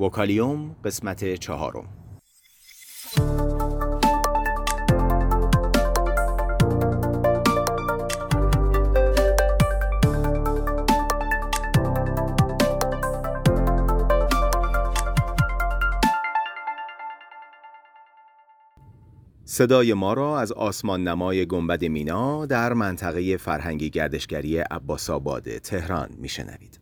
وکالیوم قسمت چهارم صدای ما را از آسمان نمای گنبد مینا در منطقه فرهنگی گردشگری عباس آباد تهران میشنوید.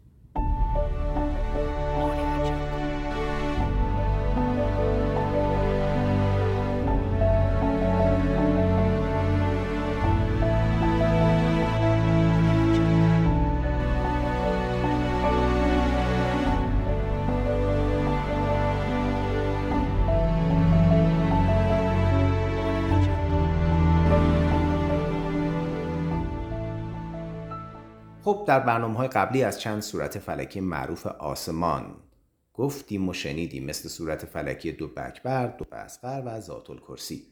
خب در برنامه های قبلی از چند صورت فلکی معروف آسمان گفتیم و شنیدیم مثل صورت فلکی دو بکبر، دو بسقر و ذات الکرسی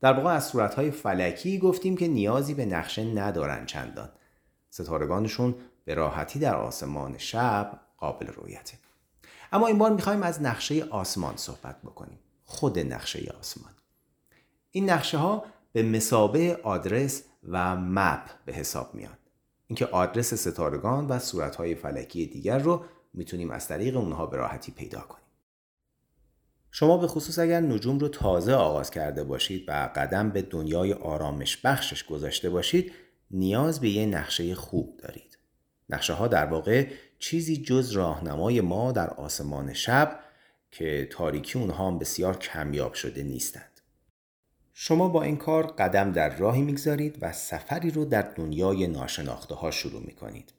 در واقع از صورت های فلکی گفتیم که نیازی به نقشه ندارن چندان. ستارگانشون به راحتی در آسمان شب قابل رویته اما این بار می‌خوایم از نقشه آسمان صحبت بکنیم. خود نقشه آسمان. این نقشه ها به مسابه آدرس و مپ به حساب میاد اینکه آدرس ستارگان و صورتهای فلکی دیگر رو می‌تونیم از طریق اونها به راحتی پیدا کنیم. شما به خصوص اگر نجوم رو تازه آغاز کرده باشید و قدم به دنیای آرامش بخشش گذاشته باشید نیاز به یه نقشه خوب دارید. نقشه ها در واقع چیزی جز راهنمای ما در آسمان شب که تاریکی اونها هم بسیار کمیاب شده نیستند. شما با این کار قدم در راهی می‌گذارید و سفری رو در دنیای ناشناخته ها شروع می کنید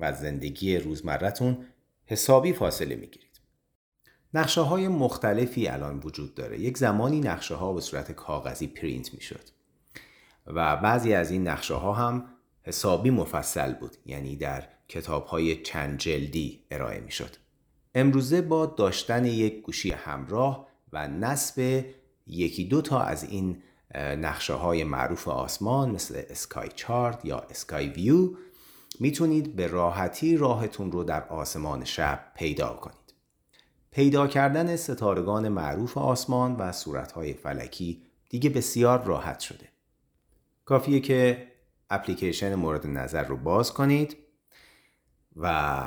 و زندگی روزمرتون حسابی فاصله می‌گیرید. نقشه های مختلفی الان وجود داره. یک زمانی نقشه ها به صورت کاغذی پرینت می شد و بعضی از این نقشه ها هم حسابی مفصل بود یعنی در کتاب های چند جلدی ارائه می شد. امروزه با داشتن یک گوشی همراه و نصب یکی دو تا از این نقشه های معروف آسمان مثل اسکای چارت یا اسکای ویو می‌تونید به راحتی راهتون رو در آسمان شب پیدا کنید. پیدا کردن ستارگان معروف آسمان و صورتهای فلکی دیگه بسیار راحت شده. کافیه که اپلیکیشن مورد نظر رو باز کنید و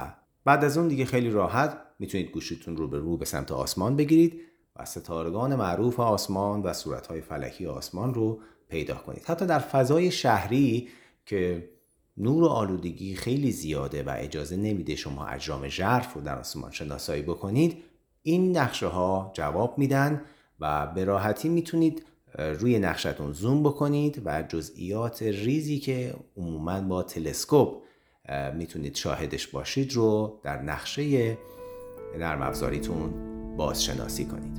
بعد از اون دیگه خیلی راحت می‌تونید گوشیتون رو به رو به سمت آسمان بگیرید و ستارگان معروف آسمان و صورتهای فلکی آسمان رو پیدا کنید. حتی در فضای شهری که نور و آلودگی خیلی زیاده و اجازه نمیده شما اجرام ژرف رو در آسمان شناسایی بکنید این نقشه ها جواب میدن و به راحتی می‌تونید روی نقشتون زوم بکنید و جزئیات ریزی که عموما با تلسکوپ می‌تونید شاهدش باشید رو در نقشه نرم افزاریتون بازشناسی کنید.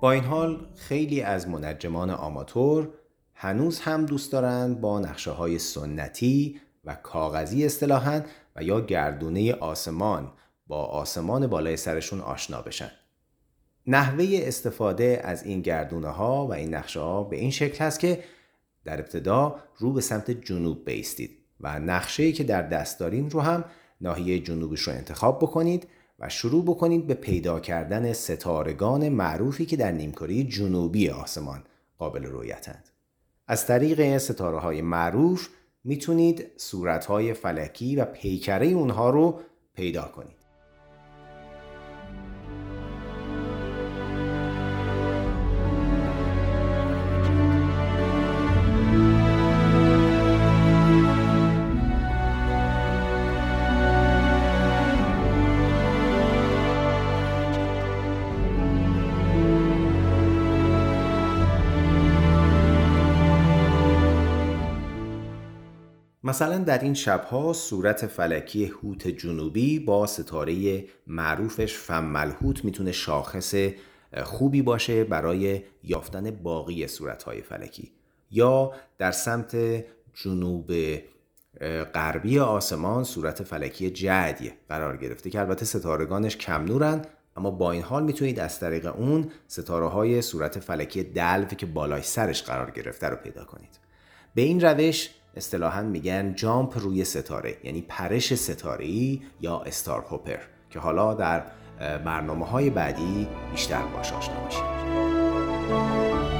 با این حال خیلی از منجمان آماتور هنوز هم دوست دارند با نقشه های سنتی و کاغذی اصطلاحاً و یا گردونه آسمان با آسمان بالای سرشون آشنا بشن. نحوه استفاده از این گردونه ها و این نقشه ها به این شکل هست که در ابتدا رو به سمت جنوب بیستید و نقشه که در دست دارین رو هم ناحیه جنوبش رو انتخاب بکنید و شروع بکنید به پیدا کردن ستارگان معروفی که در نیمکره جنوبی آسمان قابل رویتند. از طریق ستاره های معروف می‌تونید صورت های فلکی و پیکره اونها رو پیدا کنید. مثلا در این شبها صورت فلکی هوت جنوبی با ستاره معروفش فم ملهوت می‌تونه شاخص خوبی باشه برای یافتن باقی صورتهای فلکی. یا در سمت جنوب غربی آسمان صورت فلکی جدی قرار گرفته که البته ستارگانش کم نورن اما با این حال می‌تونید از طریق اون ستاره های صورت فلکی دلو که بالای سرش قرار گرفته رو پیدا کنید. به این روش اصطلاحا میگن جامپ روی ستاره یعنی پرش ستاره یا استار هوپر که حالا در برنامه های بعدی بیشتر باش آشنا میشید